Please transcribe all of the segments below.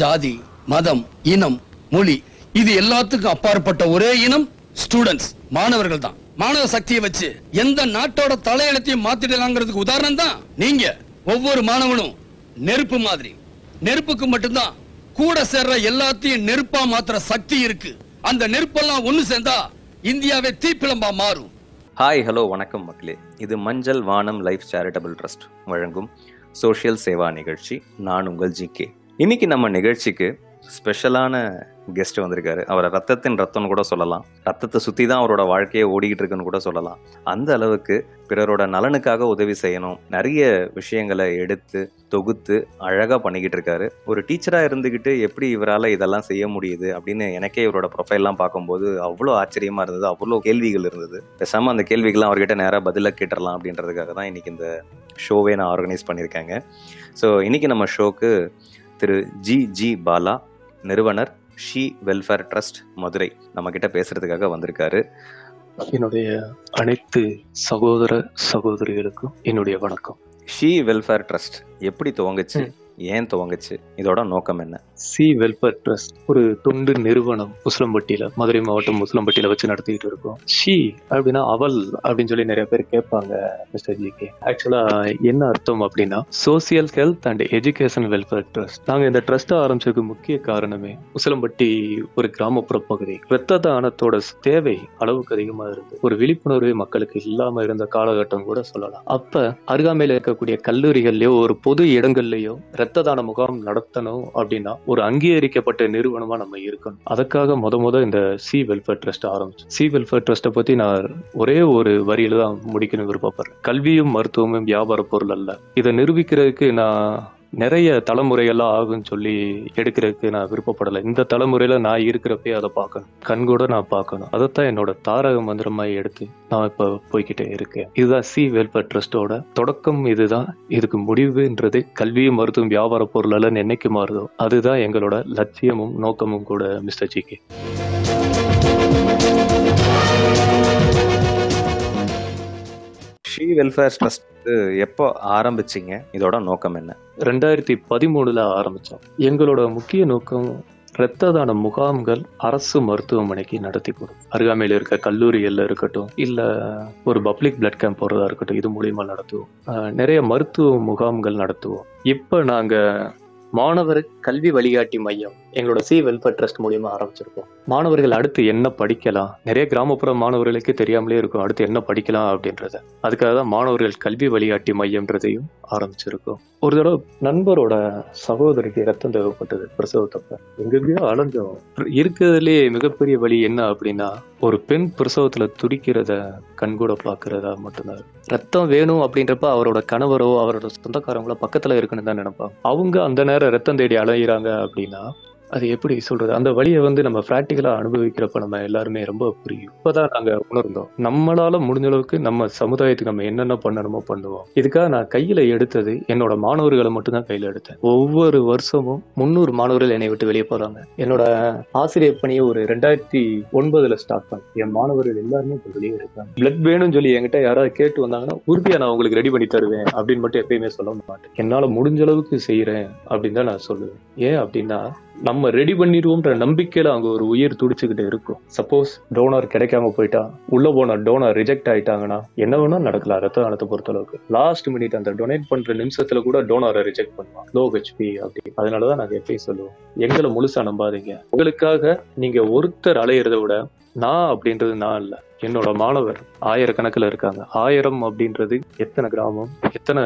ஜாதி மதம் இனம் மொழி இது எல்லாத்துக்கும் அப்பாற்பட்ட ஒரே இனம் ஸ்டூடெண்ட்ஸ் மாணவர்கள் தான் மாணவ சக்தியை வச்சு எந்த நாட்டோட தலையெழுத்தையும் மாத்திடலாங்கிறதுக்கு உதாரணம் தான் நீங்க. ஒவ்வொரு மாணவனும் நெருப்பு மாதிரி. நெருப்புக்கு மட்டும்தான் கூட சேர்ற எல்லாத்தையும் நெருப்பா மாத்திர சக்தி இருக்கு. அந்த நெருப்பெல்லாம் ஒண்ணு சேர்ந்தா இந்தியாவே தீப்பிழம்பா மாறும். ஹாய் ஹலோ வணக்கம் மக்களே. இது Manjal Vaanam life charitable trust வழங்கும் சோஷியல் சேவா நிகழ்ச்சி. நான் உங்கள் ஜிகே இன்னைக்கு நம்ம நிகழ்ச்சிக்கு ஸ்பெஷலான கெஸ்ட் வந்திருக்காரு. அவரை ரத்தத்தின் ரத்தம்னு கூட சொல்லலாம். ரத்தத்தை சுற்றி தான் அவரோட வாழ்க்கையை ஓடிக்கிட்டு இருக்குன்னு கூட சொல்லலாம். அந்த அளவுக்கு பிறரோட நலனுக்காக உதவி செய்யணும். நிறைய விஷயங்களை எடுத்து தொகுத்து அழகாக பண்ணிக்கிட்டு இருக்காரு. ஒரு டீச்சராக இருந்துக்கிட்டு எப்படி இவரால் இதெல்லாம் செய்ய முடியுது அப்படின்னு எனக்கே இவரோட ப்ரொஃபைல்லாம் பார்க்கும்போது அவ்வளோ ஆச்சரியமாக இருந்தது. அவ்வளோ கேள்விகள் இருந்தது. பேசாமல் அந்த கேள்விகள்லாம் அவர்கிட்ட நேராக பதிலாக கேட்டுடலாம் அப்படின்றதுக்காக தான் இன்னைக்கு இந்த ஷோவே நான் ஆர்கனைஸ் பண்ணியிருக்காங்க. ஸோ இன்னைக்கு நம்ம ஷோக்கு திரு ஜி ஜி பாலா நிறுவனர் ஷி வெல்ஃபேர் ட்ரஸ்ட் மதுரை நம்ம கிட்ட பேசுறதுக்காக வந்திருக்காரு. என்னுடைய அனைத்து சகோதர சகோதரிகளுக்கும் என்னுடைய வணக்கம். ஷி வெல்ஃபேர் ட்ரஸ்ட் எப்படி துவங்குச்சு? ஏன் துவங்குச்சு? இதோட நோக்கம் என்ன? சி வெல்ஃபேர் ட்ரஸ்ட் ஒரு தொண்டு நிறுவனம் முஸ்லம்பட்டியில மதுரை மாவட்டம் முஸ்லம்பட்டியில வச்சு நடத்திட்டு இருக்கோம். ஷி அப்படின்னா அவள் அப்படின்னு சொல்லி நிறைய பேர் கேட்பாங்க மிஸ்டர் ஜி கே. ஆக்சுவலா என்ன அர்த்தம் அப்படின்னா social health and education welfare trust நாங்க இந்த ட்ரஸ்ட் ஆரம்பிச்சதுக்கு முக்கிய காரணமே முஸ்லம்பட்டி ஒரு கிராமப்புற பகுதி. இரத்த தானத்தோட தேவை அளவுக்கு அதிகமா இருந்து ஒரு விழிப்புணர்வு மக்களுக்கு இல்லாம இருந்த காலகட்டம் கூட சொல்லலாம். அப்ப அருகாமையில இருக்கக்கூடிய கல்லூரிகள்லயோ ஒரு பொது இடங்கள்லயோ இரத்த தான முகாம் நடத்தணும் அப்படின்னா ஒரு அங்கீகரிக்கப்பட்ட நிறுவனமா நம்ம இருக்கணும். அதுக்காக முத முத இந்த சி வெல்ஃபேர் ட்ரஸ்ட் ஆரம்பிச்சு. சி வெல்ஃபேர் ட்ரஸ்ட்டை பத்தி நான் ஒரே ஒரு வரியில தான் முடிக்கணும் விருப்பப்படுறேன். கல்வியும் மருத்துவமும் வியாபார பொருள் அல்ல. இதை நிரூபிக்கிறதுக்கு நான் நிறைய தலைமுறைகளாக ஆகும்னு சொல்லி எடுக்கிறதுக்கு நான் விருப்பப்படலை. இந்த தலைமுறையில் நான் இருக்கிறப்பே அதை பார்க்கணும். கண் கூட நான் பார்க்கணும். அதைத்தான் என்னோட தாரக மந்திரமாக எடுத்து நான் இப்போ போய்கிட்டே இருக்கேன். இதுதான் சி. வெல்ஃபேர் ட்ரஸ்டோட தொடக்கம். இதுதான் இதுக்கு முடிவுன்றது. கல்வியும் மருத்துவம் வியாபார பொருளெல்லாம் என்னைக்கு மாறுதோ அதுதான் எங்களோட லட்சியமும் நோக்கமும் கூட mister G K. Sri welfare trust எப்போ ஆரம்பிச்சீங்க? இதோட நோக்கம் என்ன? ரெண்டாயிரத்தி பதிமூணுல ஆரம்பித்தோம் எங்களோட முக்கிய நோக்கம் இரத்த தான முகாம்கள் அரசு மருத்துவமனைக்கு நடத்தி கொடுக்கும். அருகாமையில் இருக்க கல்லூரிகளில் இருக்கட்டும் இல்லை ஒரு பப்ளிக் பிளட் கேம்ப் போகிறதா இருக்கட்டும் இது மூலியமா நடத்துவோம். நிறைய மருத்துவ முகாம்கள் நடத்துவோம். இப்போ நாங்கள் மாணவர் கல்வி வழிகாட்டி மையம் எங்களோட சி வெல்ஃபேர் ட்ரஸ்ட் மூலியமா ஆரம்பிச்சிருக்கோம். மாணவர்கள் அடுத்து என்ன படிக்கலாம்? நிறைய கிராமப்புற மாணவர்களுக்கு தெரியாமலே இருக்கும் அடுத்து என்ன படிக்கலாம் அப்படின்றத. அதுக்காக தான் மாணவர்கள் கல்வி வழிகாட்டி மையம்ன்றதையும் ஆரம்பிச்சிருக்கோம். ஒரு தடவை நண்பரோட சகோதரிக்கு ரத்தம் தேவைப்பட்டது பிரசவத்தப்ப. எங்கெங்கயோ அலைஞ்சோம். இருக்கிறதுலே மிகப்பெரிய வழி என்ன அப்படின்னா ஒரு பெண் பிரசவத்துல துடிக்கிறத கண்கூட பாக்குறதா மட்டும்தான். ரத்தம் வேணும் அப்படின்றப்ப அவரோட கணவரோ அவரோட சொந்தக்காரங்களோ பக்கத்துல இருக்குன்னு தான் நினைப்பாங்க. அவங்க அந்த நேரம் ரத்தம் தேடி அலையிறாங்க அப்படின்னா அது எப்படி சொல்றது? அந்த வழியை வந்து நம்ம பிராக்டிக்கலா அனுபவிக்கிறப்ப நம்ம எல்லாருமே ரொம்ப புரியும். இப்பதான் நாங்க உணர்ந்தோம். நம்மளால முடிஞ்ச அளவுக்கு நம்ம சமுதாயத்துக்கு நம்ம என்னென்ன பண்ணணுமோ பண்ணுவோம். இதுக்காக நான் கையில எடுத்தது என்னோட மாணவர்களை மட்டும்தான் கையில எடுத்தேன். ஒவ்வொரு வருஷமும் முந்நூறு மாணவர்கள் என்னை விட்டு வெளியே போறாங்க. என்னோட ஆசிரியர் பணியை ஒரு ரெண்டாயிரத்தி ஒன்பதுல ஸ்டார்ட் பண்ணேன். என் மாணவர்கள் எல்லாருமே இப்ப வெளியே இருக்காங்க. பிளட் வேணும்னு சொல்லி என்கிட்ட யாராவது கேட்டு வந்தாங்கன்னா உறுதியா நான் உங்களுக்கு ரெடி பண்ணி தருவேன் அப்படின்னு மட்டும் எப்பயுமே சொல்ல மாட்டேன். என்னால முடிஞ்ச அளவுக்கு செய்யறேன் அப்படின்னு தான் நான் சொல்லுவேன். ஏன் அப்படின்னா நம்ம ரெடி பண்ணிடுவோம்ன்ற நம்பிக்கையில அங்க ஒரு உயிர் துடிச்சுக்கிட்டு இருக்கும். சப்போஸ் டோனர் கிடைக்காம போயிட்டா உள்ள போன டோனர் ரிஜெக்ட் ஆயிட்டாங்கன்னா என்ன வேணா நடக்கலாம் ரத்த தானத்தை பொறுத்த அளவுக்கு லாஸ்ட் மினிட் அந்த டொனேட் பண்ற நிமிஷத்துல கூட டோனரை ரிஜெக்ட் பண்ணுவான். லோ ஹெச்பி அப்படி. அதனாலதான் நாங்க எப்பயும் சொல்லுவோம் எங்களை முழுசா நம்பாதீங்க. உங்களுக்காக நீங்க ஒருத்தர் அலையிறத விட நான் அப்படின்றது நான் இல்லை. என்னோட மாணவர் ஆயிரக்கணக்கில் இருக்காங்க. ஆயிரம் அப்படின்றது எத்தனை கிராமம்? எத்தனை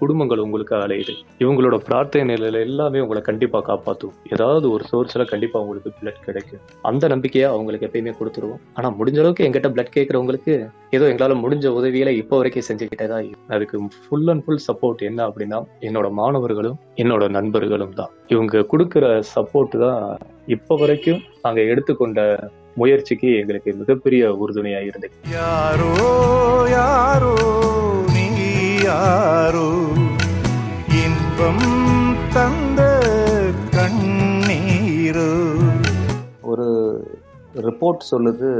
குடும்பங்கள் உங்களுக்கு அலையுது? இவங்களோட பிரார்த்தனை நிலையில எல்லாமே உங்களை கண்டிப்பாக காப்பாற்றும் ஏதாவது ஒரு சோர்ஸில் கண்டிப்பாக உங்களுக்கு பிளட் கிடைக்கும். அந்த நம்பிக்கையை அவங்களுக்கு எப்பயுமே கொடுத்துருவோம். ஆனால் முடிஞ்ச அளவுக்கு எங்கிட்ட பிளட் கேட்குறவங்களுக்கு ஏதோ எங்களால் முடிஞ்ச உதவிகளை இப்போ வரைக்கும் செஞ்சுக்கிட்டே தான் அதுக்கு ஃபுல் அண்ட் ஃபுல் சப்போர்ட் என்ன அப்படின்னா என்னோட மாணவர்களும் என்னோட நண்பர்களும் தான். இவங்க கொடுக்குற சப்போர்ட் தான் இப்போ வரைக்கும் நாங்கள் எடுத்துக்கொண்ட முயற்சிக்கு எங்களுக்கு மிகப்பெரிய உறுதுணையா இருந்தது. யாரோ யாரோ நீ யாரோ? இன்பம் தந்த கண்ணீரோ? ஒரு ரிப்போர்ட் சொல்லுது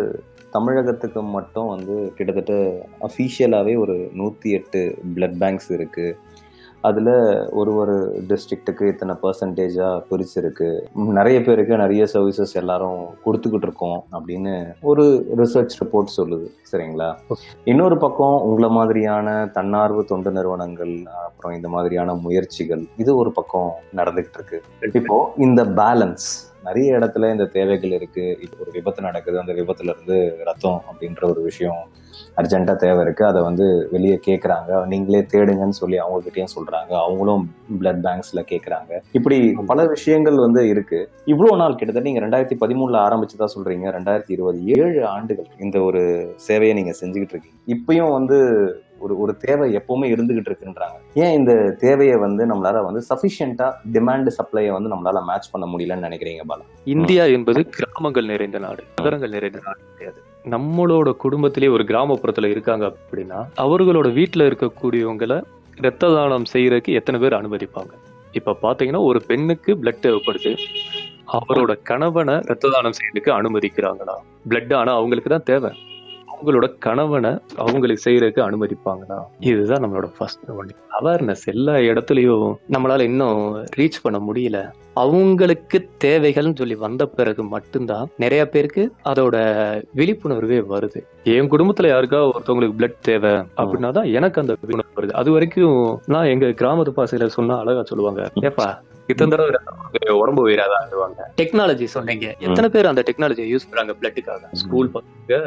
தமிழகத்துக்கு மட்டும் வந்து கிட்டத்தட்ட அஃபீஷியலாகவே ஒரு நூற்றி எட்டு பிளட் பேங்க்ஸ் இருக்குது அதுல ஒரு ஒரு டிஸ்ட்ரிக்ட்டுக்கு இத்தனை பர்சன்டேஜா பிரிச்சிருக்கு. நிறைய பேருக்கு நிறைய சர்வீசஸ் எல்லாரும் கொடுத்துக்கிட்டு இருக்கோம் அப்படின்னு ஒரு ரிசர்ச் ரிப்போர்ட் சொல்லுது. சரிங்களா? இன்னொரு பக்கம் உங்களை மாதிரியான தன்னார்வ தொண்டு நிறுவனங்கள் அப்புறம் இந்த மாதிரியான முயற்சிகள் இது ஒரு பக்கம் நடந்துகிட்டு இருக்கு. இப்போ இந்த பேலன்ஸ் நிறைய இடத்துல இந்த தேவைகள் இருக்கு. இப்போ ஒரு விபத்து நடக்குது அந்த விபத்துல இருந்து ரத்தம் அப்படின்ற ஒரு விஷயம் அர்ஜென்ட்டா தேவை இருக்கு. அதை வந்து வெளியே கேட்குறாங்க நீங்களே தேடுங்கன்னு சொல்லி அவங்கக்கிட்டேயும் சொல்றாங்க. அவங்களும் பிளட் பேங்க்ஸ்ல கேட்குறாங்க இப்படி பல விஷயங்கள் வந்து இருக்கு. இவ்வளவு நாள் கிட்டத்தட்ட நீங்க ரெண்டாயிரத்தி பதிமூணுல தான் சொல்றீங்க. ரெண்டாயிரத்தி இருபது ஏழு ஆண்டுகள் இந்த ஒரு சேவையை நீங்க செஞ்சுக்கிட்டு இருக்கீங்க. இப்பயும் வந்து ஒரு ஒரு தேவை எப்பவுமே இருந்துகிட்டு இருக்குன்றாங்க. ஏன் இந்த தேவையை வந்து நம்மளால வந்து சஃபிஷியண்டா டிமாண்ட் சப்ளையை வந்து நம்மளால மேட்ச் பண்ண முடியலன்னு நினைக்கிறீங்க பாலா? இந்தியா என்பது கிராமங்கள் நிறைந்த நாடு நகரங்கள் நிறைந்த நாடு. கிடையாது. நம்மளோட குடும்பத்திலே ஒரு கிராமப்புறத்துல இருக்காங்க அப்படின்னா அவர்களோட வீட்டுல இருக்கக்கூடியவங்களை இரத்த தானம் செய்யறதுக்கு எத்தனை பேர் அனுமதிப்பாங்க? இப்ப பாத்தீங்கன்னா ஒரு பெண்ணுக்கு பிளட் தேவைப்படுது. அவரோட கணவனை இரத்த தானம் செய்யறதுக்கு அனுமதிக்கிறாங்களா? பிளட் ஆனா அவங்களுக்கு தான் தேவை. அவங்களோட கணவனை அவங்களுக்கு செய்யறதுக்கு அனுமதிப்பாங்களா இதுதான் நம்மளோட ஃபர்ஸ்ட் ஒன் அவேர்னஸ் எல்லா இடத்துலயும் நம்மளால இன்னும் ரீச் பண்ண முடியல. அவங்களுக்கு தேவைகள்னு சொல்லி வந்த பிறகு மட்டும்தான் நிறைய பேருக்கு அதோட விழிப்புணர்வே வருது. என் குடும்பத்துல யாருக்கா ஒருத்தவங்களுக்கு பிளட் தேவை அப்படின்னா தான் எனக்கு அந்த விழிப்புணர்வு வருது. அது வரைக்கும் நான் எங்க கிராமத்து பாசையில சொன்னா அழகா சொல்லுவாங்க ஏப்பா இத்தனை தடவை உடம்பு உயிராதான் ஆடுவாங்க டெக்னாலஜி சொன்னீங்க. எத்தனை பேர் அந்த டெக்னாலஜியை யூஸ் பண்றாங்க பிளட்டுக்காக ஸ்கூல் பசங்க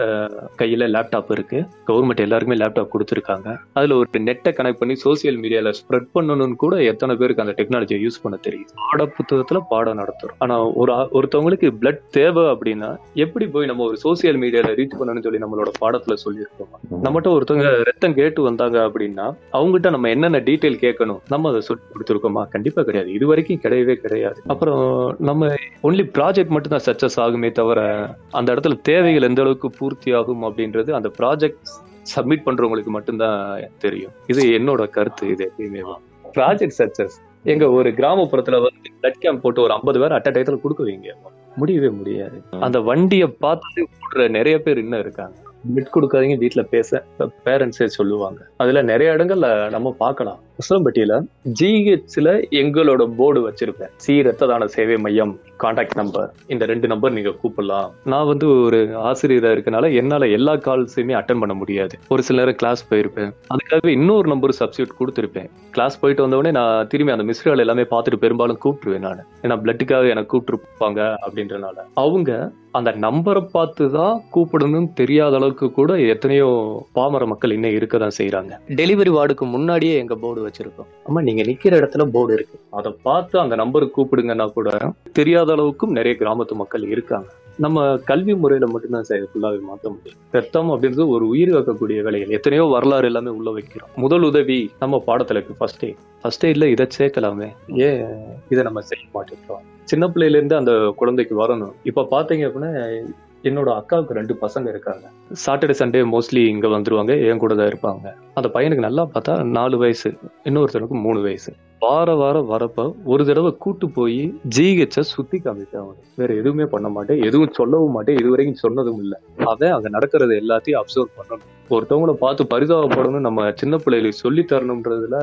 கையில லேப்டாப் இருக்கு. கவர்மெண்ட் எல்லாருக்குமே லேப்டாப் கொடுத்துருக்காங்க. அதுல ஒரு நெட்டை கனெக்ட் பண்ணி சோசியல் மீடியால ஸ்ப்ரெட் பண்ணணும்னு கூட எத்தனை பேருக்கு அந்த டெக்னாலஜியை யூஸ் பண்ண தெரியும் பாட புத்தகத்துல பாடம் நடத்துறோம். ஆனா ஒரு ஒருத்தவங்களுக்கு பிளட் தேவை அப்படின்னா எப்படி போய் நம்ம ஒரு சோசியல் மீடியால ரீச் பண்ணணும்னு சொல்லி நம்மளோட பாடத்துல சொல்லியிருக்கோம்? நம்மகிட்ட ஒருத்தவங்க ரத்தம் கேட்டு வந்தாங்க அப்படின்னா அவங்ககிட்ட நம்ம என்னென்ன டீட்டெயில் கேட்கணும் நம்ம அதை சொல்லி கொடுத்துருக்கோமா? கண்டிப்பா கிடையாது. இது வரைக்கும் கிடையவே கிடையாது. அப்புறம் நம்ம ஒன்லி ப்ராஜெக்ட் மட்டும் தான் சக்சஸ் ஆகுமே தவிர அந்த இடத்துல தேவைகள் எந்த அளவுக்கு பூர்த்தி ஆகும் அப்படின்றது அந்த ப்ராஜெக்ட் சப்மிட் பண்றவங்களுக்கு மட்டும்தான் தெரியும். இது என்னோட கருத்து இது எப்பயுமே. ப்ராஜெக்ட் சக்சஸ் எங்க ஒரு கிராமப்புறத்துல வந்து பிளட் கேம்ப் போட்டு ஒரு ஐம்பது பேர் அட் டயத்துல கொடுக்க வைங்க. முடியவே முடியாது. அந்த வண்டியை பார்த்து ஓடுற நிறைய பேர் இன்னும் இருக்காங்க. பிளட் கொடுக்காதீங்க வீட்டுல பேச. பேரண்ட்ஸே சொல்லுவாங்க. அதுல நிறைய இடங்கள்ல நம்ம பார்க்கலாம். உசிலம்பட்டியில ஜிஹெச்ல எங்களோட போர்டு வச்சிருப்பேன். சி ரத்த தான சேவை மையம் கான்டாக்ட் நம்பர் இந்த ரெண்டு நம்பர் நீங்க கூப்பிடலாம். நான் வந்து ஒரு ஆசிரியராக இருக்கனால என்னால எல்லா கால்ஸையுமே அட்டன் பண்ண முடியாது. ஒரு சில நேரம் கிளாஸ் போயிருப்பேன். அதுக்காக இன்னொரு நம்பர் சப்ஸ்டியூட் கொடுத்துருப்பேன். கிளாஸ் போயிட்டு வந்தவொடனே நான் திரும்பி அந்த மிஸ்ரால் எல்லாமே பார்த்துட்டு பெரும்பாலும் கூப்பிட்டுருவேன் நான். ஏன்னா பிளட்டுக்காக எனக்கு கூப்பிட்டுருப்பாங்க அப்படின்றனால. அவங்க அந்த நம்பரை பார்த்து தான் கூப்பிடணும்னு தெரியாத அளவுக்கு கூட எத்தனையோ பாமர மக்கள் இன்னும் இருக்க தான் செய்யறாங்க டெலிவரி வார்டுக்கு முன்னாடியே எங்க போர்டு வச்சிருக்கோம். ஆமா நீங்க நிக்கிற இடத்துல போர்டு இருக்கு. அதை பார்த்து அந்த நம்பருக்கு கூப்பிடுங்கன்னா கூட தெரியாத அளவுக்கும் நிறைய கிராமத்து மக்கள் இருக்காங்க. நம்ம கல்வி முறையில மட்டும்தான் சார் ஃபுல்லாவே மாற்ற முடியும். பெத்தம் அப்படின்றது ஒரு உயிர் வைக்கக்கூடிய வேலைகள். எத்தனையோ வரலாறு எல்லாமே உள்ள வைக்கிறோம். முதல் உதவி நம்ம பாடத்துல இருக்கு ஃபர்ஸ்ட் எய்ட் ஃபர்ஸ்ட் எய்ட்ல இதை சேர்க்கலாமே. ஏன் இதை நம்ம செய்ய மாட்டேங்கிறோம் சின்ன பிள்ளையில இருந்து அந்த குழந்தைக்கு வரணும். இப்ப பாத்தீங்க அப்படின்னா என்னோட அக்காவுக்கு ரெண்டு பசங்க இருக்காங்க. சாட்டர்டே சண்டே மோஸ்ட்லி இங்க வந்துருவாங்க என் கூட தான் இருப்பாங்க. அந்த பையனுக்கு நல்லா பார்த்தா நாலு வயசு இன்னொருத்தனுக்கு மூணு வயசு. வார வாரம் வரப்ப ஒரு தடவை கூட்டு போய் ஜிஹெச்ச சுத்தி காமிப்பேன் அவன். வேற எதுவுமே பண்ண மாட்டேன் எதுவும் சொல்லவும் மாட்டேன் இது வரைக்கும் சொன்னதும் இல்லை. அவன் அங்க நடக்கிறது எல்லாத்தையும் அப்சர்வ் பண்ணணும். ஒருத்தவங்கள பார்த்து பரிதாபப்படணும் நம்ம சின்ன பிள்ளைகளுக்கு சொல்லி தரணுன்றதுல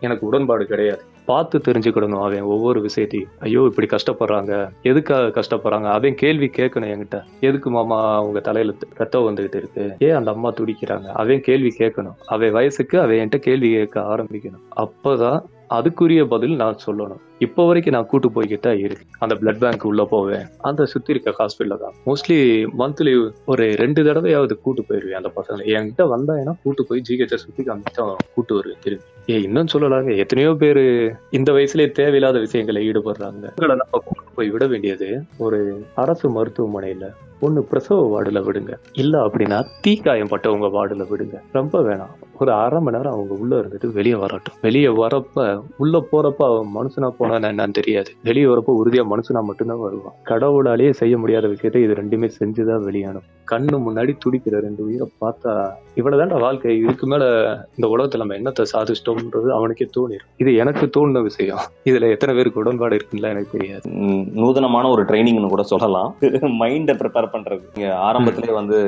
எனக்கு உடன்பாடு கிடையாது. பார்த்து தெரிஞ்சுக்கிடணும் அவன் ஒவ்வொரு விஷயத்தையும். ஐயோ இப்படி கஷ்டப்படுறாங்க. எதுக்காக கஷ்டப்படுறாங்க? அவன் கேள்வி கேட்கணும் என்கிட்ட. எதுக்கு மாமா அவங்க தலையில ரத்தம் வந்துகிட்டு இருக்கு? ஏன் அந்த அம்மா துடிக்கிறாங்க? அவன் கேள்வி கேட்கணும். அவன் வயசுக்கு அவன் என்கிட்ட கேள்வி கேட்க ஆரம்பிக்கணும். அப்பதான் அதுக்குரிய பதில் நான் சொல்லணும். இப்போ வரைக்கும் நான் கூட்டு போய்கிட்டா இருக்கு அந்த பிளட் பேங்க் உள்ள போவேன். அந்த சுத்தி இருக்க ஹாஸ்பிட்டல்ல தான். மோஸ்ட்லி மந்த்லி ஒரு ரெண்டு தடவையாவது கூட்டு போயிருவேன் அந்த பசங்களை. என்கிட்ட வந்தாங்கன்னா கூட்டு போய் ஜிஹெச்ச சுத்தி காமிச்சு கூட்டு வருவேன் திரும்பி ஏ இன்னும் சொல்லலாங்க. எத்தனையோ பேர் இந்த வயசுலயே தேவையில்லாத விஷயங்களை ஈடுபடுறாங்க. உங்களை நம்ம கூட்டு போய் விட வேண்டியது ஒரு அரசு மருத்துவமனையில ஒண்ணு பிரசவ வார்டுல விடுங்க. இல்ல அப்படின்னா தீக்காயம் பட்டவங்க வார்டுல விடுங்க. ரொம்ப வேணாம். ஒரு அரை மணி நேரம் அவங்க உள்ள இருந்துட்டு வெளியே வரட்டும். வெளியே வரப்ப உள்ள போறப்ப அவன் மனுஷனா போனா என்னன்னு தெரியாது. வெளியே வரப்போ உறுதியா மனுஷனா மட்டும்தான் வருவான். கடவுளாலேயே செய்ய முடியாத விஷயத்தை இது ரெண்டுமே செஞ்சுதான் வெளியானும் கண்ணு முன்னாடி துடிக்கிற ரெண்டு உயிரை பார்த்தா இவ்வளவுதான்டா வாழ்க்கை. இதுக்கு மேல இந்த உலகத்துல நம்ம என்னத்தை சாதிச்சிட்டோம்ன்றது அவனுக்கே தோணிடும் இது எனக்கு தோணுன விஷயம். இதுல எத்தனை பேருக்கு உடன்பாடு இருக்குன்னு எனக்கு தெரியாது. நூதனமான ஒரு ட்ரைனிங்னு கூட சொல்லலாம். மைண்டை ப்ரிப்பேர் பண்றது. நீங்க ஆரம்பத்திலே வந்து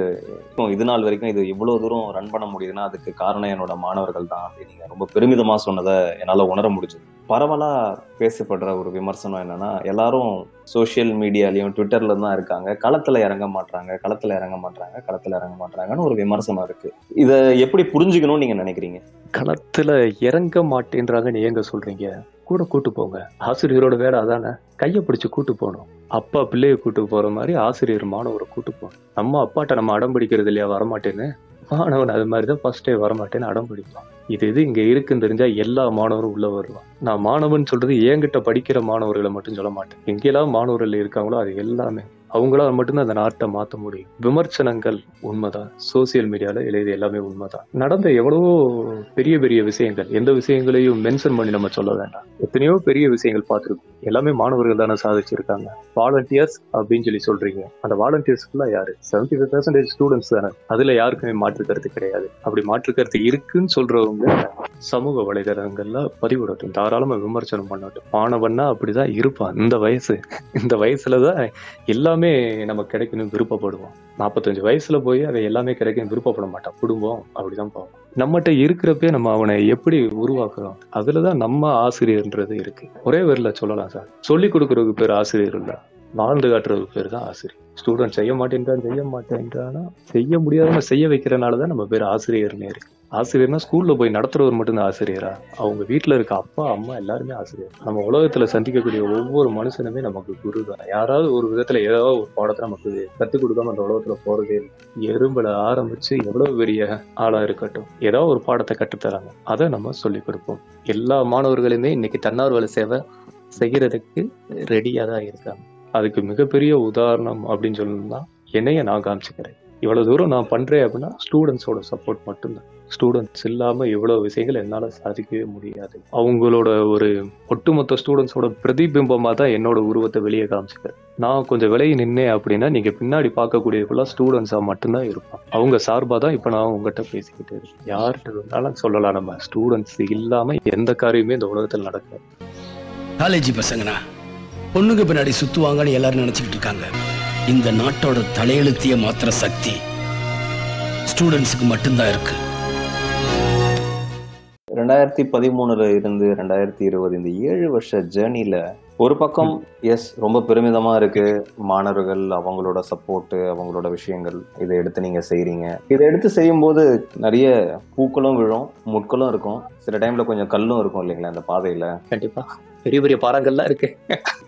இப்போ இது நாள் வரைக்கும் இது இவ்வளவு தூரம் ரன் பண்ண முடியுதுன்னா அதுக்கு காரணம் என்னோட மாணவர்கள் தான் அப்படின்னு ரொம்ப பெருமிதமா சொன்னதை என்னால உணர முடிஞ்சது. பரவலாக பேசப்படுற ஒரு விமர்சனம் என்னன்னா எல்லாரும் சோஷியல் மீடியாலையும் ட்விட்டர்ல தான் இருக்காங்க. களத்தில் இறங்க மாட்டாங்க களத்தில் இறங்க மாட்றாங்க களத்தில் இறங்க மாட்டாங்கன்னு ஒரு விமர்சனம் இருக்கு. இதை எப்படி புரிஞ்சுக்கணும்னு நீங்க நினைக்கிறீங்க? களத்துல இறங்க மாட்டேன்றாங்கன்னு ஏங்க சொல்றீங்க? கூட கூட்டு போங்க. ஆசிரியரோட வேலை அதானே? கையை பிடிச்சி கூட்டு போகணும். அப்பா பிள்ளைய கூட்டு போற மாதிரி ஆசிரியர் மாணவரை கூட்டு போகணும். நம்ம அப்பாட்ட நம்ம அடம் பிடிக்கிறது இல்லையா? வரமாட்டேன்னு. மாணவன் அது மாதிரி தான் ஃபர்ஸ்ட் டே வரமாட்டேன்னு அடம் பிடிப்பான். இது இது இங்கே இருக்குன்னு தெரிஞ்சால் எல்லா மாணவரும் உள்ளே வருவான். நான் மாணவன் சொல்கிறது என்கிட்ட படிக்கிற மாணவர்களை மட்டும் சொல்ல மாட்டேன். எங்கெல்லாம் மாணவர்கள் இருக்காங்களோ அது எல்லாமே. அவங்களால மட்டும்தான் அந்த நாட்டை மாற்ற முடியும். விமர்சனங்கள் உண்மைதான். சோசியல் மீடியால எழுதிய எல்லாமே உண்மைதான். நடந்த எவ்வளவோ பெரிய பெரிய விஷயங்கள் எந்த விஷயங்களையும் மென்ஷன் பண்ணி நம்ம சொல்ல வேண்டாம். எத்தனையோ பெரிய விஷயங்கள் பார்த்துருக்கோம். எல்லாமே மாணவர்கள் தானே சாதிச்சிருக்காங்க. வாலண்டியர்ஸ் அப்படின்னு சொல்லி சொல்றீங்க. அந்த வாலண்டியர்ஸ் ஃபுல்லாக யாரு? செவன்டி ஃபைவ் பர்சன்டேஜ் ஸ்டூடெண்ட்ஸ் தானே. அதுல யாருக்குமே மாற்று கருத்து கிடையாது. அப்படி மாற்று கருத்து இருக்குன்னு சொல்றவங்க சமூக வலைதளங்கள்ல பதிவிடட்டும். தாராளமா விமர்சனம் பண்ணட்டும். மாணவன்னா அப்படிதான் இருப்பான். இந்த வயசு இந்த வயசுலதான் எல்லாமே நமக்கு கிடைக்கணும் விருப்பப்படுவோம். நாற்பத்தஞ்சு வயசுல போய் அதை எல்லாமே கிடைக்கும் விருப்பப்பட மாட்டான் குடும்பம் அப்படிதான் போவோம். நம்மகிட்ட இருக்கிறப்பே நம்ம அவனை எப்படி உருவாக்குறோம்? அதுலதான் நம்ம ஆசிரியர்ன்றது இருக்கு. ஒரே பேர்ல சொல்லலாம் சார். சொல்லி கொடுக்கறதுக்கு பேர் ஆசிரியர் இல்ல. வாழ்ந்து காட்டுறதுக்கு பேர் தான் ஆசிரியர். ஸ்டூடெண்ட் செய்ய மாட்டேன்றான் செய்ய மாட்டேன்றானா செய்ய முடியாதவங்க செய்ய வைக்கிறனால தான் நம்ம பேர் ஆசிரியர்னே இருக்கு. ஆசிரியர்னா ஸ்கூல்ல போய் நடத்துறவர் மட்டும்தான் ஆசிரியரா? அவங்க வீட்டுல இருக்க அப்பா அம்மா எல்லாருமே ஆசிரியர். நம்ம உலகத்துல சந்திக்கக்கூடிய ஒவ்வொரு மனுஷனுமே நமக்கு குரு தான் யாராவது ஒரு விதத்துல ஏதாவது ஒரு பாடத்தை நமக்கு கத்துக் கொடுக்காம அந்த உலகத்துல போறதே எறும்புல ஆரம்பிச்சு எவ்வளவு பெரிய ஆளா இருக்கட்டும். ஏதோ ஒரு பாடத்தை கற்றுத்தராங்க. அதை நம்ம சொல்லிக் கொடுப்போம். எல்லா மாணவர்களுமே இன்னைக்கு தன்னார்வல சேவை செய்யறதுக்கு ரெடியா தான் இருக்காங்க. அதுக்கு மிகப்பெரிய உதாரணம் அப்படின்னு சொல்லணும்னா என்னைய நான் காமிச்சுக்கிறேன். இவ்வளவு தூரம் நான் பண்றேன் அப்படின்னா ஸ்டூடெண்ட்ஸோட சப்போர்ட் மட்டும்தான். ஸ்டூடெண்ட்ஸ் இல்லாமல் இவ்வளோ விஷயங்கள் என்னால் சாதிக்கவே முடியாது. அவங்களோட ஒரு ஒட்டுமொத்த ஸ்டூடெண்ட்ஸோட பிரதிபிம்பமாக தான் என்னோட உருவத்தை வெளியே காமிச்சிக்கிறேன் நான் கொஞ்சம் விலையை நின்னேன் அப்படின்னா நீங்கள் பின்னாடி பார்க்கக்கூடிய ஃபுல்லாக ஸ்டூடெண்ட்ஸாக மட்டும்தான் இருப்பான் அவங்க சார்பாக தான் இப்போ நான் உங்ககிட்ட பேசிக்கிட்டு இருக்கேன். யார்கிட்ட இருந்தாலும் சொல்லலாம் நம்ம ஸ்டூடெண்ட்ஸ் இல்லாமல் எந்த காரியமே இந்த உலகத்தில் நடக்கும் காலேஜ் பசங்கண்ணா பொண்ணுக்கு பின்னாடி சுற்றுவாங்கன்னு எல்லாரும் நினச்சிக்கிட்டு இருக்காங்க. இந்த நாட்டோட தலையெழுத்திய மாத்திர சக்தி ஸ்டூடெண்ட்ஸுக்கு மட்டும்தான் இருக்குது ரெண்டாயிரத்தி பதிமூணுல இருந்து ரெண்டாயிரத்தி இருபது இந்த ஏழு வருஷ ஜேர்னில ஒரு பக்கம் எஸ் ரொம்ப பெருமிதமா இருக்கு. மாணவர்கள் அவங்களோட சப்போர்ட் அவங்களோட விஷயங்கள் இதை எடுத்து நீங்க செய்றீங்க. இதை எடுத்து செய்யும்போது நிறைய பூக்களும் விழும் முட்களும் இருக்கும். சில டைம்ல கொஞ்சம் கல்லும் இருக்கும் இல்லைங்களா அந்த பாதையில? கண்டிப்பா. பெரிய பெரிய பாறாங்கல்லாம் இருக்கு.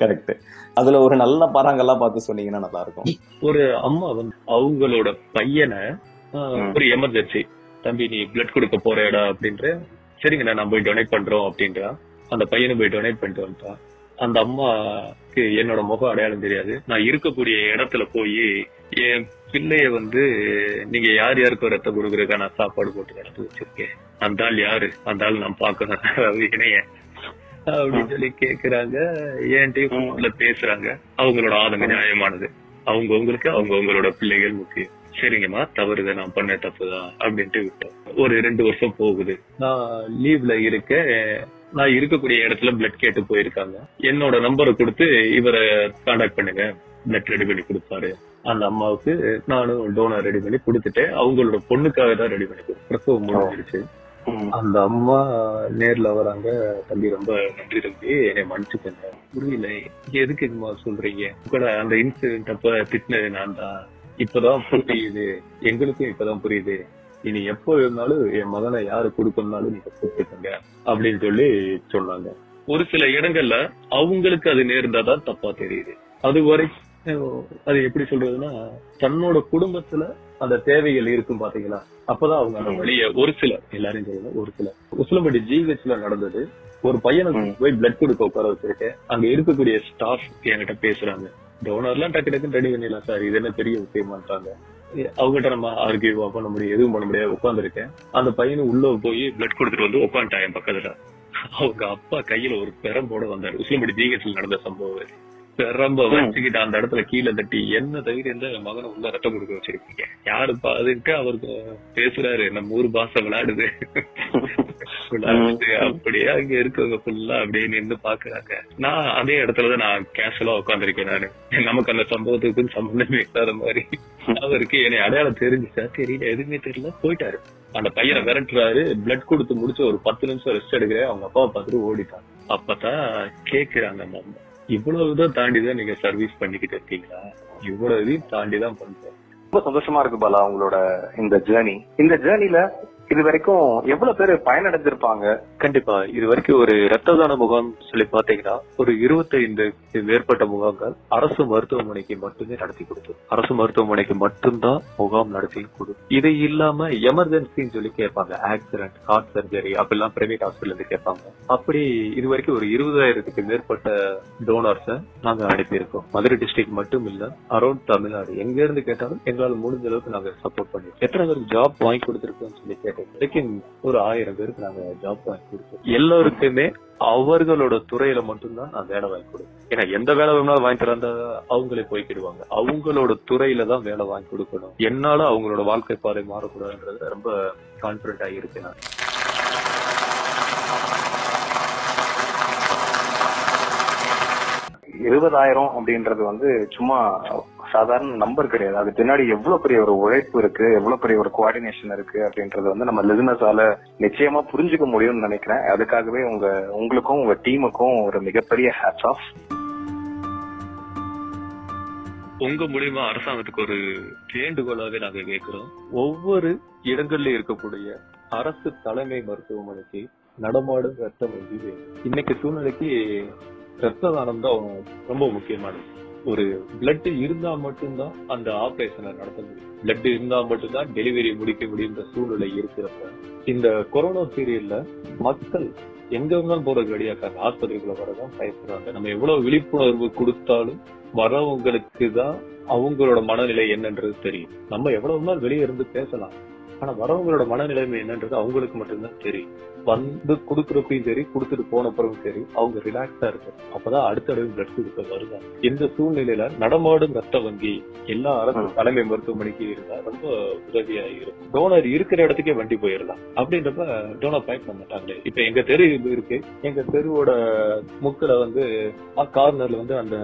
கரெக்ட் அதுல ஒரு நல்ல பாறாங்கல்லாம் பார்த்து சொன்னீங்கன்னா நல்லா இருக்கும். ஒரு அம்மா வந்து அவங்களோட பையனை. ஒரு எமர்ஜென்சி தம்பி நீ பிளட் கொடுக்க போறேடா அப்படின்ற சரிங்கண்ணா நான் போய் டொனேட் பண்றோம் அப்படின்றா. அந்த பையனை போய் டொனேட் பண்ணிட்டு வந்துட்டான் அந்த அம்மாக்கு என்னோட முகம் அடையாளம் தெரியாது. நான் இருக்கக்கூடிய இடத்துல போய் என் பிள்ளைய வந்து நீங்க யார் யாருக்கு ரத்தம் கொடுக்குறதுக்கா நான் சாப்பாடு போட்டு நடத்தி வச்சிருக்கேன்? அந்த ஆள் யாரு? அந்த ஆள் நான் பார்க்கணும். இணைய அப்படின்னு சொல்லி கேக்குறாங்க. என்கிட்டயும் பேசுறாங்க. அவங்களோட ஆதங்கம் நியாயமானது அவங்கவங்களுக்கு அவங்கவங்களோட பிள்ளைகள் முக்கியம். சரிங்கம்மா தவறுதை நான் பண்ண தப்புதான் அப்படின்ட்டு விட்டோம் ஒரு ரெண்டு வருஷம் போகுது. நான் லீவ்ல இருக்க நான் இருக்கக்கூடிய இடத்துல பிளட் கேட்டு போயிருக்காங்க. என்னோட நம்பரை கொடுத்து இவரை காண்டாக்ட் பண்ணுங்க. பிளட் ரெடி பண்ணி கொடுப்பாரு. அந்த அம்மாவுக்கு நானும் டோனர் ரெடி பண்ணி கொடுத்துட்டேன் அவங்களோட பொண்ணுக்காக தான் ரெடி பண்ணி கொடுத்தேன். பிரசவம் முடிஞ்சிருச்சு. அந்த அம்மா நேர்ல வராங்க. தம்பி ரொம்ப நன்றி தம்பி. என்னை மன்னிச்சுக்கங்க. புரியல. எதுக்குமா சொல்றீங்க? கூட அந்த இன்சிடென்ட் அப்ப திட்டினது நான் தான் இப்பதான் புரியுது. எங்களுக்கும் இப்பதான் புரியுது. இனி எப்போ இருந்தாலும் என் மகனை யாரு கொடுக்கணும்னாலும் நீங்க கூப்பிட்டுக்கங்க அப்படின்னு சொல்லி சொன்னாங்க. ஒரு சில இடங்கள்ல அவங்களுக்கு அது நேர்ந்தாதான் தப்பா தெரியுது. அது வரைக்கும் அது எப்படி சொல்றதுன்னா தன்னோட குடும்பத்துல அந்த தேவைகள் இருக்கும் பாத்தீங்களா? அப்பதான் அவங்க அந்த வழிய ஒரு சிலர் எல்லாரும் சொல்லல ஒரு சிலர் உசிலம்பட்டி ஜிஹெச்ல நடந்தது. ஒரு பையனுக்கு போய் பிளட் கொடுக்க உட்கார வச்சிருக்கேன். அங்க இருக்கக்கூடிய ஸ்டாஃப் என்கிட்ட பேசுறாங்க. டோனர்லாம் டக்கு டக்குன்னு ரெடி பண்ணிடலாம் சார் இது என்ன பெரிய விஷயமாட்டாங்க அவங்ககிட்ட நம்ம ஆர்கியூவா பண்ண முடியும் எதுவும் பண்ண முடியாது. உட்காந்துருக்கேன் அந்த பையனு உள்ள போய் பிளட் கொடுத்துட்டு வந்து உட்காந்துட்டான் என் பக்கத்துல. அவங்க அப்பா கையில ஒரு பெரம்போட வந்தாரு. உசிலம்பட்டி ஜிஹெச்ல நடந்த சம்பவம் இது. ரொம்ப வச்சுக்கிட்டு அந்த இடத்துல கீழே தட்டி என்ன இருந்தா என் மகனை உள்ள ரத்தம் கொடுக்க வச்சிருக்கீங்க? யாருப்பா அதுன்ட்டு அவருக்கு பேசுறாரு நம்ம ஊர் பாச விளையாடுது. விளையாடுது அப்படியே அங்க இருக்கவங்க ஃபுல்லா அப்படியே நின்னு பாக்குறாங்க. நான் அதே இடத்துலதான் நான் கேஷுவலா உட்காந்துருக்கேன் நானு. நமக்கு அந்த சம்பவத்துக்கு சம்பந்தமே இல்லாத மாதிரி. அவருக்கு என்னை அடையாளம் தெரிஞ்சுச்சா? தெரியல எதுவுமே தெரியல. போயிட்டாரு. அந்த பையனை விரட்டுறாரு. பிளட் கொடுத்து முடிச்சு ஒரு பத்து நிமிஷம் ரெஸ்ட் எடுக்கிறேன். அவங்க அப்பாவை பார்த்துட்டு ஓடிட்டான் அப்பதான் கேக்குறாங்க அந்த இவ்வளவுதான் இவ்வளவு தாண்டிதான் நீங்க சர்வீஸ் பண்ணிக்கிட்டு இருக்கீங்களா? இவ்வளவு தாண்டிதான் பண்றேன் ரொம்ப சந்தோஷமா இருக்கு பாலா உங்களோட இந்த ஜேர்னி இந்த ஜேர்னில இது வரைக்கும் எவ்வளவு பேர் பயனடைஞ்சிருப்பாங்க? கண்டிப்பா. இது வரைக்கும் ஒரு ரத்த தான முகாம் சொல்லி பாத்தீங்கன்னா ஒரு இருபத்தைந்து மேற்பட்ட முகாம்கள் அரசு மருத்துவமனைக்கு மட்டுமே நடத்தி கொடுத்தோம் அரசு மருத்துவமனைக்கு மட்டும்தான் முகாம் நடத்தி கொடுக்கும் இது இல்லாம எமர்ஜென்சின்னு சொல்லி கேட்பாங்க. ஆக்சிடென்ட் ஹார்ட் சர்ஜரி அப்படிலாம் பிரைவேட் ஹாஸ்பிட்டல் இருந்து கேட்பாங்க. அப்படி இது வரைக்கும் ஒரு இருபதாயிரத்துக்கு மேற்பட்ட டோனர்ஸ நாங்க அனுப்பியிருக்கோம். மதுரை டிஸ்ட்ரிக்ட் மட்டும் இல்ல அரௌண்ட் தமிழ்நாடு. எங்க இருந்து கேட்டாலும் எங்களால் முடிஞ்ச அளவுக்கு நாங்க சப்போர்ட் பண்ணிருக்கோம் எத்தனை பேருக்கு ஜாப் வாங்கி கொடுத்துருக்கோம்னு சொல்லி கேட்டோம் வரைக்கும் ஒரு ஆயிரம் பேருக்கு நாங்க ஜாப் வாங்கி கொடுத்தோம். எல்லாருக்குமே அவர்களோட துறையில மட்டும்தான் நான் வேலை வாங்கி கொடுப்பேன். ஏன்னா எந்த வேலை வேணாலும் வாங்கி தரந்தா அவங்களே போய்க்கிடுவாங்க. அவங்களோட துறையில தான் வேலை வாங்கி கொடுக்கணும். என்னால அவங்களோட வாழ்க்கை பாதை மாறக்கூடாதுன்றது ரொம்ப கான்பிடண்டா இருக்கேன் நான். இருபதாயிரம் அப்படின்றது வந்து சும்மா சாதாரண நம்பர் கிடையாது. அது பின்னாடி எவ்வளவு பெரிய ஒரு உழைப்பு இருக்கு எவ்வளவு பெரிய ஒரு கோஆர்டினேஷன் இருக்கு அப்படின்றது வந்து நம்ம லிசனஸால நிச்சயமா புரிஞ்சுக்க முடியும்னு நினைக்கிறேன். அதுக்காகவே உங்க உங்களுக்கும் உங்க டீமுக்கும் ஒரு மிகப்பெரிய ஹேட்ஸ் ஆஃப் உங்க மூலியமா அரசாங்கத்துக்கு ஒரு வேண்டுகோளாவே நாங்க கேட்கிறோம். ஒவ்வொரு இடங்கள்ல இருக்கக்கூடிய அரசு தலைமை மருத்துவமனைக்கு நடமாடும் ரத்த வங்கி இன்னைக்கு சூழ்நிலைக்கு ரத்த தானம் தான் ரொம்ப முக்கியமானது. ஒரு பிளட் இருந்தா மட்டும்தான் அந்த ஆபரேஷனை நடத்த முடியும். பிளட் இருந்தா மட்டும்தான் டெலிவரி முடிக்க முடியுன்ற சூழ்நிலை இருக்கிறப்ப இந்த கொரோனா பீரியட்ல மக்கள் எங்க இருந்தாலும் போறது கிடையாது ஆஸ்பத்திரிக்குள்ள வரதான் பயப்படுறாங்க. நம்ம எவ்வளவு விழிப்புணர்வு கொடுத்தாலும் வரவங்களுக்கு தான் அவங்களோட மனநிலை என்னன்றது தெரியும். நம்ம எவ்வளவு நாள் வெளியே இருந்து பேசலாம். ஆனா வரவங்களோட மனநிலைமை என்னன்றது அவங்களுக்கு மட்டும்தான் தெரியும். வந்து கொடுக்கறப்பையும் சரி கொடுத்துட்டு போன பிறகும் சரி அவங்க ரிலாக்ஸா இருக்கும் அப்பதான் அடுத்த தடவை பிளட் கொடுக்க வருவாங்க இந்த சூழ்நிலையில நடமாடும் ரத்த வங்கி எல்லா அரசு தலைமை மருத்துவமனைக்கு இருந்தா ரொம்ப உதவியா இருக்கும். டோனர் இருக்கிற இடத்துக்கே வண்டி போயிடலாம். அப்படின்றப்ப டோனர் பயப்பட மாட்டாங்க இப்ப எங்க தெரு இருக்கு. எங்க தெருவோட முக்கில வந்து கார்னர்ல வந்து அந்த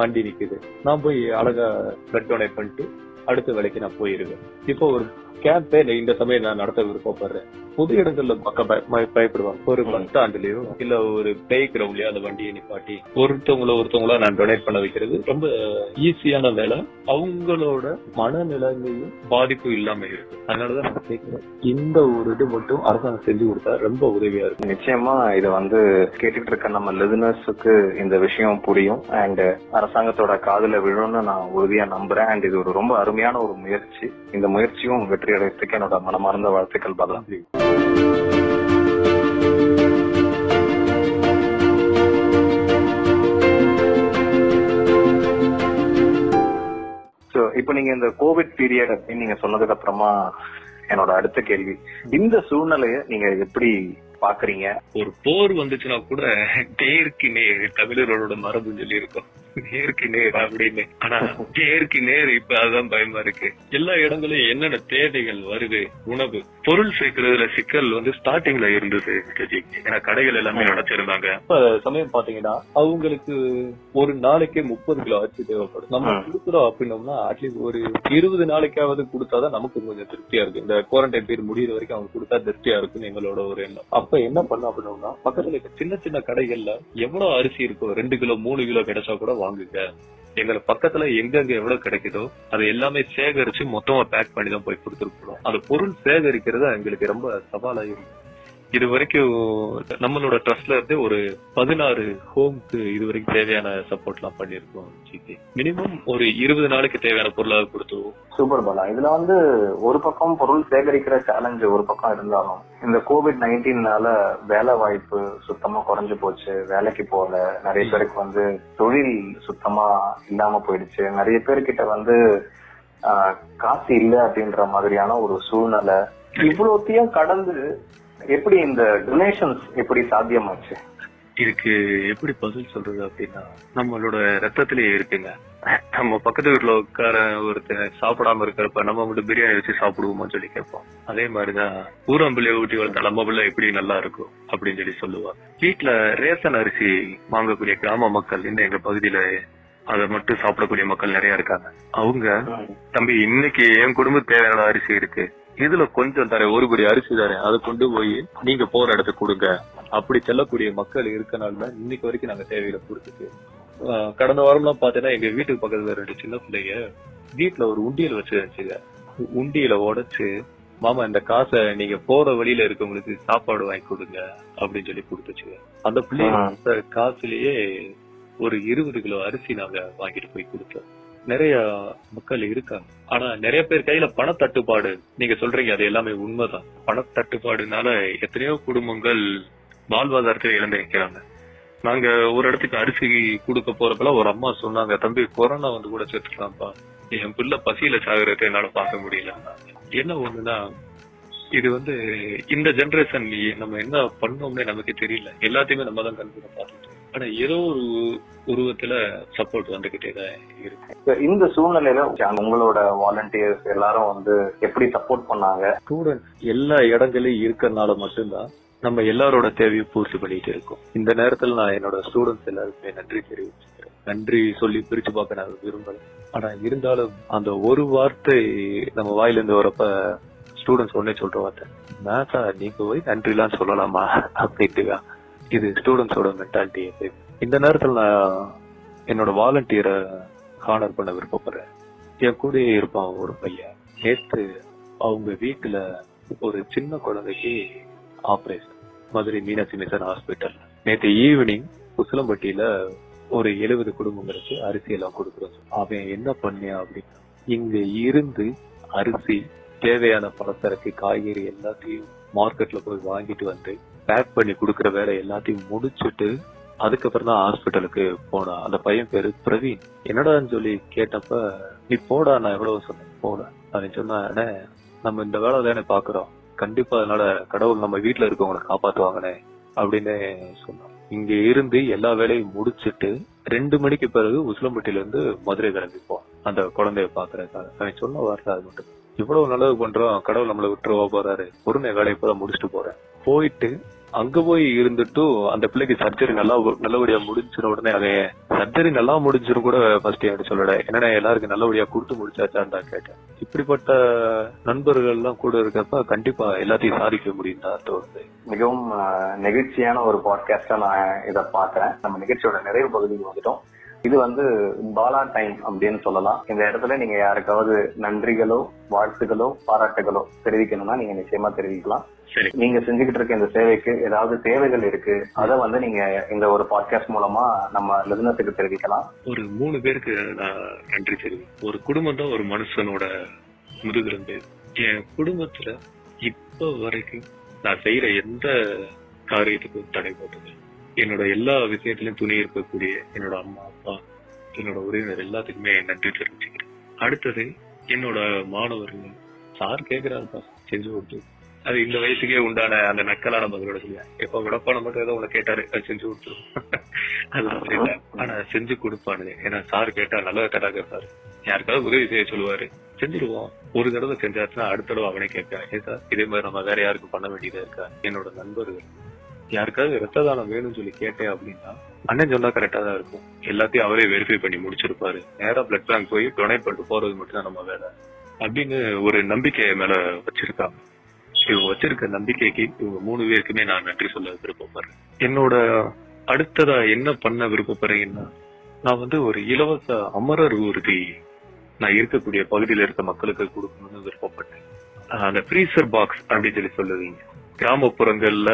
வண்டி நிக்குது. நான் போய் அழகா பிளட் டொனேட் பண்ணிட்டு அடுத்த வேலைக்கு நான் போயிருவேன். இப்போ ஒரு கேம்பெயின் இந்த சமயம் நான் நடத்த விருப்பப்படுறேன். பொது இடங்கள்ல பய- பயப்படுவாங்க. ஒரு பஸ் ஸ்டாண்ட்லயோ இல்ல ஒரு பிளே கிரவுண்ட்லயோ அந்த வண்டியை நிப்பாட்டி ஒருத்தவங்கள ஒருத்தவங்களா நான் டொனேட் பண்ண வைக்கிறது ரொம்ப ஈஸியான வேலை. அவங்களோட மனநிலைமையும் பாதிப்பு இல்லாம இருக்கு. அதனாலதான் நான் கேட்கிறேன் இந்த ஒரு இது மட்டும் அரசாங்கம் செஞ்சு கொடுத்தா ரொம்ப உதவியா இருக்கும். நிச்சயமா இது வந்து கேட்டுட்டு இருக்க நம்ம லிசனர்ஸுக்கு இந்த விஷயம் புரியும். அண்ட் அரசாங்கத்தோட காதுல விழும்னு நான் உறுதியா நம்புறேன். அண்ட் இது ஒரு ரொம்ப அருமையான ஒரு முயற்சி. இந்த முயற்சியும் வெற்றி அடையறதுக்கு என்னோட மனமார்ந்த வாழ்த்துக்கள் சோ இப்போ நீங்க இந்த கோவிட் பீரியட் அப்படின்னு நீங்க சொன்னதுக்கு அப்புறமா என்னோட அடுத்த கேள்வி. இந்த சூழ்நிலைய நீங்க எப்படி பாக்குறீங்க ஒரு போர் வந்துச்சுன்னா கூட நேருக்கு நேர் தமிழர்களோட மரபுன்னு சொல்லி இருக்கும் நேருக்கு நேர் அப்படின்னு. ஆனா நேருக்கு நேர் இப்ப அதுதான் பயமா இருக்கு. எல்லா இடங்களையும் என்னென்ன தேவைகள் வருது உணவு. பொருள் சேர்க்கறதுல சிக்கல் வந்து ஸ்டார்டிங்ல இருந்தது. ஏன்னா கடைகள் எல்லாமே நடத்திருந்தாங்க. இப்ப சமயம் பாத்தீங்கன்னா அவங்களுக்கு ஒரு நாளைக்கே முப்பது கிலோ அரிசி தேவைப்படும். நம்ம. கொடுக்குறோம் அப்படின்னோம்னா அட்லீஸ்ட் ஒரு இருபது நாளைக்காவது கொடுத்தாதான் நமக்கு கொஞ்சம் திருப்தியா இருக்கு இந்த குவாரண்டைன் பீரியட் முடியிற வரைக்கும் அவங்க கொடுத்தா திருப்தியா இருக்குன்னு எங்களோட ஒரு எண்ணம். அப்ப என்ன பண்ண அப்படின்னா பக்கத்துல சின்ன சின்ன கடைகள்ல எவ்வளவு அரிசி இருக்கோ ரெண்டு கிலோ மூணு கிலோ கிடைச்சா கூட வாங்குங்க. எங்களை பக்கத்துல எங்கெங்க எவ்வளவு கிடைக்குதோ அதை எல்லாமே சேகரிச்சு மொத்தமா பேக் பண்ணி தான் போய் கொடுத்துருக்கோம் அந்த பொருள் சேகரிக்கிறது எங்களுக்கு ரொம்ப சவாலாயிருக்கும். இருக்கு இது வரைக்கும் நம்மளோட ட்ரஸ்ட்ல இருந்து ஒரு பதினாறு ஹோம்க்கு இது வரைக்கும் தேவையான சப்போர்ட் எல்லாம் பண்ணிருக்கோம் ஜிகே மினிமம் ஒரு இருபது நாளைக்கு தேவையான பொருளாக கொடுத்துருவோம் சூப்பர் பாலா இதுல வந்து ஒரு பக்கம் பொருள் சேகரிக்கிற சேலஞ்சு ஒரு பக்கம் இருந்தாலும் இந்த கோவிட் நைன்டீன்னால வேலை வாய்ப்பு சுத்தமா குறைஞ்சு போச்சு வேலைக்கு போகல. நிறைய பேருக்கு வந்து தொழில் சுத்தமா இல்லாம போயிடுச்சு. நிறைய பேர்கிட்ட வந்து காசு இல்ல அப்படின்ற மாதிரியான ஒரு சூழ்நிலை. இவ்வளோத்தையும் கடந்து எப்படி இந்த டொனேஷன்ஸ் எப்படி சாத்தியமாச்சு? இதுக்கு எப்படி பதில் சொல்றது அப்படின்னா நம்மளோட ரத்தத்திலேயே இருக்குங்க. நம்ம பக்கத்து வீட்டுல உட்கார ஒருத்தர் சாப்பிடாம இருக்கிறப்ப நம்ம மட்டும் பிரியாணி வச்சு சாப்பிடுவோமான்னு சொல்லி கேட்போம். அதே மாதிரிதான் ஊரம்பிள்ளைய ஊட்டி வளர்த்த நம்ம பிள்ளை எப்படி நல்லா இருக்கும் அப்படின்னு சொல்லி சொல்லுவா வீட்டுல ரேஷன் அரிசி வாங்கக்கூடிய கிராம மக்கள் இந்த எங்க பகுதியில அதை மட்டும் சாப்பிடக்கூடிய மக்கள் நிறைய இருக்காங்க. அவங்க தம்பி இன்னைக்கு என் குடும்பத்துக்கு தேவையான அரிசி இருக்கு. இதுல கொஞ்சம் தரேன் ஒரு படி அரிசி தரேன். அதை கொண்டு போய் நீங்க போற இடத்துக்கு கொடுங்க. அப்படி செல்லக்கூடிய மக்கள் இருக்கனால தான் இன்னைக்கு வரைக்கும் நாங்க தேவையில கொடுத்துட்டு கடந்த வாரம்லாம் பாத்தீங்கன்னா எங்க வீட்டுக்கு பக்கத்துல ரெண்டு சின்ன பிள்ளைங்க வீட்டுல ஒரு உண்டியல் வச்சு வச்சுங்க உண்டியல உடைச்சு மாமா இந்த காசை நீங்க போற வழியில இருக்கவங்களுக்கு சாப்பாடு வாங்கி கொடுங்க அப்படின்னு சொல்லி கொடுத்துச்சுங்க. அந்த பிள்ளைங்க காசுலயே ஒரு இருபது கிலோ அரிசி நாங்க வாங்கிட்டு போய் கொடுத்தோம். நிறைய மக்கள் இருக்காங்க. ஆனா நிறைய பேர் கையில பணத்தட்டுப்பாடு நீங்க சொல்றீங்க அது எல்லாமே உண்மைதான். பணத்தட்டுப்பாடுனால எத்தனையோ குடும்பங்கள் வாழ்வாதாரத்தை இழந்திருக்கிறாங்க நாங்க ஒரு இடத்துக்கு அரிசி கொடுக்க போறப்பெல்லாம் ஒரு அம்மா சொன்னாங்க தம்பி கொரோனா வந்து கூட சேர்த்துக்கலாம்ப்பா. என் பிள்ளை பசியில சாகிறத என்னால பார்க்க முடியல. என்ன ஒண்ணுன்னா இது வந்து இந்த ஜெனரேஷன் நம்ம என்ன பண்ணோம்னே நமக்கு தெரியல. எல்லாத்தையுமே நம்ம தான் கண்கூட பார்த்துட்டோம் ஆனா ஏதோ ஒரு உருவத்துல சப்போர்ட் வந்துகிட்டே தான் இருக்கு. இந்த சூழ்நிலையில உங்களோட வாலண்டியர்ஸ் எல்லாரும் வந்து எப்படி சப்போர்ட் பண்ணாங்க? ஸ்டூடெண்ட்ஸ் எல்லா இடங்களையும் இருக்கறனால மட்டும்தான் நம்ம எல்லாரோட தேவையும் பூர்த்தி பண்ணிட்டு இருக்கோம். இந்த நேரத்துல நான் என்னோட ஸ்டூடெண்ட்ஸ் எல்லாருக்குமே நன்றி தெரிவிச்சுக்கிறேன். நன்றி சொல்லி பிரிச்சு பார்க்க நான் விரும்பல. ஆனா இருந்தாலும் அந்த ஒரு வார்த்தை நம்ம வாயில இருந்து வரப்ப ஸ்டூடெண்ட்ஸ் ஒன்னே சொல்ற வார்த்தை மேத்தா நீங்க போய் நன்றிலாம் சொல்லலாமா? அப்படின்ட்டுக்கா இது ஸ்டூடெண்ட்ஸோட மென்டாலிட்டி இந்த நேரத்தில் நான் என்னோட வாலண்டியரை ஹானர் பண்ண விருப்பப்படுறேன். என் கூடயே இருப்பான் ஒரு பையன். நேற்று அவங்க வீட்டில் ஒரு சின்ன குழந்தைக்கு operation Madurai Meenakshi mission hospital நேற்று ஈவினிங் உசிலம்பட்டியில ஒரு எழுபது குடும்பங்களுக்கு அரிசி எல்லாம் கொடுக்குறோம் அவன் என்ன பண்ணியா அப்படின்னா இங்க இருந்து அரிசி தேவையான பலசரக்கு காய்கறி எல்லாத்தையும் மார்க்கெட்ல போய் வாங்கிட்டு வந்து பேக் பண்ணி கொடுக்கற வேலை எல்லாத்தையும் முடிச்சுட்டு அதுக்கப்புறம் தான் ஹாஸ்பிட்டலுக்கு போனா. அந்த பையன் பேரு பிரவீன். என்னடான்னு சொல்லி கேட்டப்ப நீ போடா நான் எவ்வளவு சொன்னேன். போட. அப்படின்னு சொன்னா "அண்ணே, நம்ம இந்த வேலை தானே பாக்குறோம். கண்டிப்பா அதனால கடவுள் நம்ம வீட்டுல இருக்கவங்களை காப்பாத்துவாங்கனே அப்படின்னு சொன்னான். இங்க இருந்து எல்லா வேலையும் முடிச்சிட்டு ரெண்டு மணிக்கு பிறகு உசிலம்பட்டியில இருந்து மதுரை கிளம்பி போவான் அந்த குழந்தைய பாக்குறதுக்காக. அவன் சொன்ன வார்த்தை அது மட்டும் இவ்வளவு நல்லது பண்றோம். கடவுள் நம்மள விட்டுருவா போறாரு. பொறுமை வேலையை இப்பதான் முடிச்சுட்டு போறேன். போயிட்டு அங்க போய் இருந்துட்டும் அந்த பிள்ளைக்கு சர்ஜரி நல்லா நல்லபடியா முடிஞ்சின உடனே அதே சர்ஜரி நல்லா முடிஞ்சிரும் கூட ஃபர்ஸ்ட் என்கிட்ட சொல்லல. என்னடா எல்லாருக்கும் நல்லபடியா கொடுத்து முடிச்சாச்சான்னு தான் கேட்டேன். இப்படிப்பட்ட நண்பர்கள் எல்லாம் கூட இருக்கப்ப கண்டிப்பா எல்லாத்தையும் சாதிக்க முடியும் தான் தோணுது. மிகவும் நெகிழ்ச்சியான ஒரு பாட்காஸ்டா நான் இதை பாக்குறேன் நம்ம நிகழ்ச்சியோட நிறைவு பகுதிக்கு வந்துட்டோம். இது வந்து பாலா டைம் அப்படின்னு சொல்லலாம். இந்த இடத்துல நீங்க யாருக்காவது நன்றிகளோ வாழ்த்துகளோ பாராட்டுகளோ தெரிவிக்கணும்னா நீங்க நிச்சயமா தெரிவிக்கலாம். சரி. நீங்க செஞ்சுக்கிட்டு இருக்க இந்த சேவைக்கு ஏதாவது தேவைகள் இருக்கு அதை வந்து நீங்க இந்த ஒரு பாட்காஸ்ட் மூலமா நம்ம லிசனத்துக்கு தெரிவிக்கலாம். ஒரு மூணு பேருக்கு நான் நன்றி தெரியும் ஒரு குடும்பம் தான் ஒரு மனுஷனோட முதுகெலும்பு. என் குடும்பத்துல இப்ப வரைக்கும் நான் செய்யற எந்த காரியத்துக்கும் தடை போட்டது என்னோட எல்லா விஷயத்திலயும் துணி இருக்கக்கூடிய என்னோட அம்மா அப்பா என்னோட உறவினர் எல்லாத்துக்குமே நன்றி தெரிவிச்சுக்கிறேன். அடுத்தது என்னோட மாணவர்கள் சார் கேக்குறாருப்பா செஞ்சு கொடுத்து. அது இந்த வயசுக்கே உண்டான அந்த நக்கலான பதிலோட சொல்லுவேன். எப்ப விடப்பான மட்டும் ஏதோ உங்களை கேட்டாரு அது செஞ்சு கொடுத்துரும். அதெல்லாம் ஆனா செஞ்சு கொடுப்பானு. ஏன்னா சார் கேட்டா நல்ல கதா கேட்பாரு யாருக்காவது உதவி செய்ய சொல்லுவாரு. செஞ்சிருவோம். ஒரு தடவை செஞ்சாச்சுன்னா அடுத்த தடவை அவனே கேட்க ஏதா இதே மாதிரி நம்ம வேற யாருக்கும் பண்ண வேண்டியதா இருக்கா? என்னோட நண்பர்கள். யாருக்காவது ரத்த தானம் வேணும்னு சொல்லி கேட்டேன் அப்படின்னா அண்ணன் சொன்னா கரெக்டா தான் இருக்கும். எல்லாத்தையும் அவரே வெரிஃபை பண்ணி முடிச்சிருப்பாரு. நேரா பிளட் பேங்க் போய் டொனேட் பண்ணிட்டு போறது மட்டும் தான் நம்ம வேலை. அப்படின்னு ஒரு நம்பிக்கை மேல வச்சிருக்காங்க. இவங்க வச்சிருக்க நம்பிக்கைக்கு இவங்க மூணு பேருக்குமே நான் நன்றி சொல்ல விருப்பப்படுறேன். என்னோட அடுத்ததா என்ன பண்ண விருப்பப்படுறீங்கன்னா நான் வந்து ஒரு இலவச அமரர் ஊர்தி நான் இருக்கக்கூடிய பகுதியில இருக்க மக்களுக்கு கொடுக்கணும்னு விருப்பப்பட்டேன். அந்த ஃப்ரீசர் பாக்ஸ் அப்படின்னு சொல்லி சொல்லுவீங்க. கிராமப்புறங்கள்ல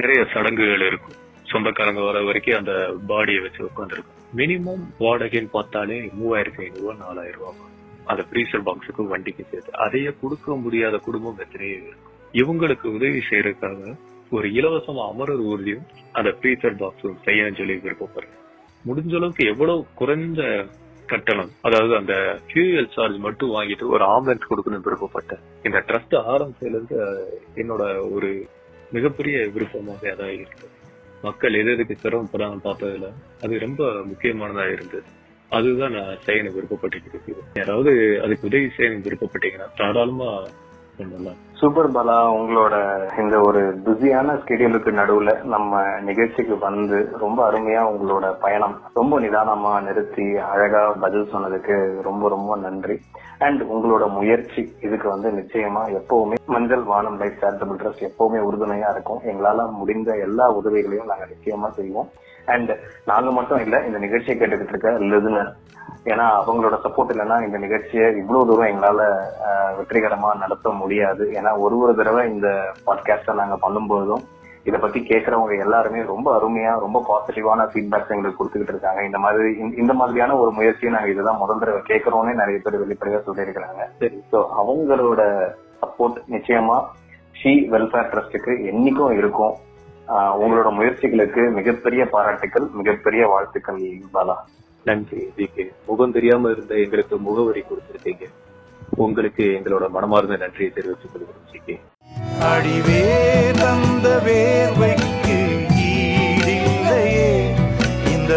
நிறைய சடங்குகள் இருக்கும். சொந்தக்காரங்க வர வரைக்கும் அந்த பாடியை வச்சு உட்காந்துருக்கும் மினிமம் வாடகைன்னு பார்த்தாலே மூவாயிரத்தி ஐநூறு ரூபா நாலாயிரம் ரூபாய் அந்த ஃப்ரீசர் பாக்ஸுக்கும் வண்டிக்கு சேர்த்து. அதையே கொடுக்க முடியாத குடும்பம் எத்தனையோ இருக்கும். இவங்களுக்கு உதவி செய்யறதுக்காக ஒரு இலவசமா அமரர் ஊர்தியும் அந்த ஃப்ரீசர் பாக்ஸும் செய்யணும்னு சொல்லி விருப்பப்படுறேன். முடிஞ்ச அளவுக்கு எவ்வளவு குறைந்த கட்டணம் அதாவது அந்த ஃபியூயல் சார்ஜ் மட்டும் வாங்கிட்டு ஒரு ஆம்புலன்ஸ் கொடுக்கணும்னு விருப்பப்பட்டேன். இந்த ட்ரஸ்ட் ஆரம்பிச்சதுல இருந்து என்னோட ஒரு மிகப்பெரிய விருப்பமாக அதாக இருக்கு மக்கள் எது எதுக்கு சிரமப்படாம பார்த்ததுல அது ரொம்ப முக்கியமானதா இருந்தது. அதுதான் நான் செய்யணும் விருப்பப்பட்டு யாராவது அதுக்கு உதவி செய்யணும் விருப்பப்பட்டீங்கன்னா தாராளமா பண்ணலாம் சூப்பர் பாலா உங்களோட இந்த ஒரு பிஸியான ஸ்கெடியூலுக்கு நடுவுல நம்ம நிகழ்ச்சிக்கு வந்து ரொம்ப அருமையா உங்களோட பயணம் ரொம்ப நிதானமா நிறுத்தி அழகா பதில் சொன்னதுக்கு ரொம்ப ரொம்ப நன்றி. அண்ட் உங்களோட முயற்சி இதுக்கு வந்து நிச்சயமா எப்பவுமே மஞ்சள் வானம் லைஃப் சேரிட்டபிள் ட்ரஸ்ட் எப்பவுமே உறுதுணையா இருக்கும். எங்களால முடிந்த எல்லா உதவிகளையும் நாங்க நிச்சயமா செய்வோம். அண்ட் நாங்க மட்டும் இல்ல இந்த நிகழ்ச்சியை கேட்டுக்கிட்டு இருக்க லிசனர். ஏன்னா அவங்களோட சப்போர்ட் இல்லைன்னா இந்த நிகழ்ச்சியை இவ்வளவு தூரம் எங்களால வெற்றிகரமா நடத்த முடியாது. ஏன்னா ஒரு ஒரு தடவை இந்த பாட்காஸ்ட நாங்க பண்ணும்போதும் இத பத்தி கேட்கறவங்க எல்லாருமே ரொம்ப அருமையா ரொம்ப பாசிட்டிவான ஃபீட்பேக்ஸ் எங்களுக்கு கொடுத்துக்கிட்டு இருக்காங்க. இந்த மாதிரி இந்த- மாதிரியான ஒரு முயற்சியை நாங்க இதுதான் முதல் தடவை கேட்கறோம்னே நிறைய பேர் வெளிப்படையா சொல்லியிருக்கிறாங்க. சரி. ஸோ அவங்களோட சப்போர்ட் நிச்சயமா ஷீ வெல்ஃபேர் ட்ரஸ்ட்டுக்கு என்னைக்கும் இருக்கும். உங்களோட முயற்சிகளுக்கு மிகப்பெரிய பாராட்டுக்கள் மிகப்பெரிய வாழ்த்துக்கள் பாலா. நன்றி. ஜி முகம் தெரியாம இருந்த எங்களுக்கு முகவரி கொடுத்திருக்கீங்க. உங்களுக்கு எங்களோட மனமார்ந்த நன்றியை தெரிவித்துக் கொள்கிறோம் ஜி அடிவே தந்த வேர்வைக்கு ஈடில்லையே. இந்த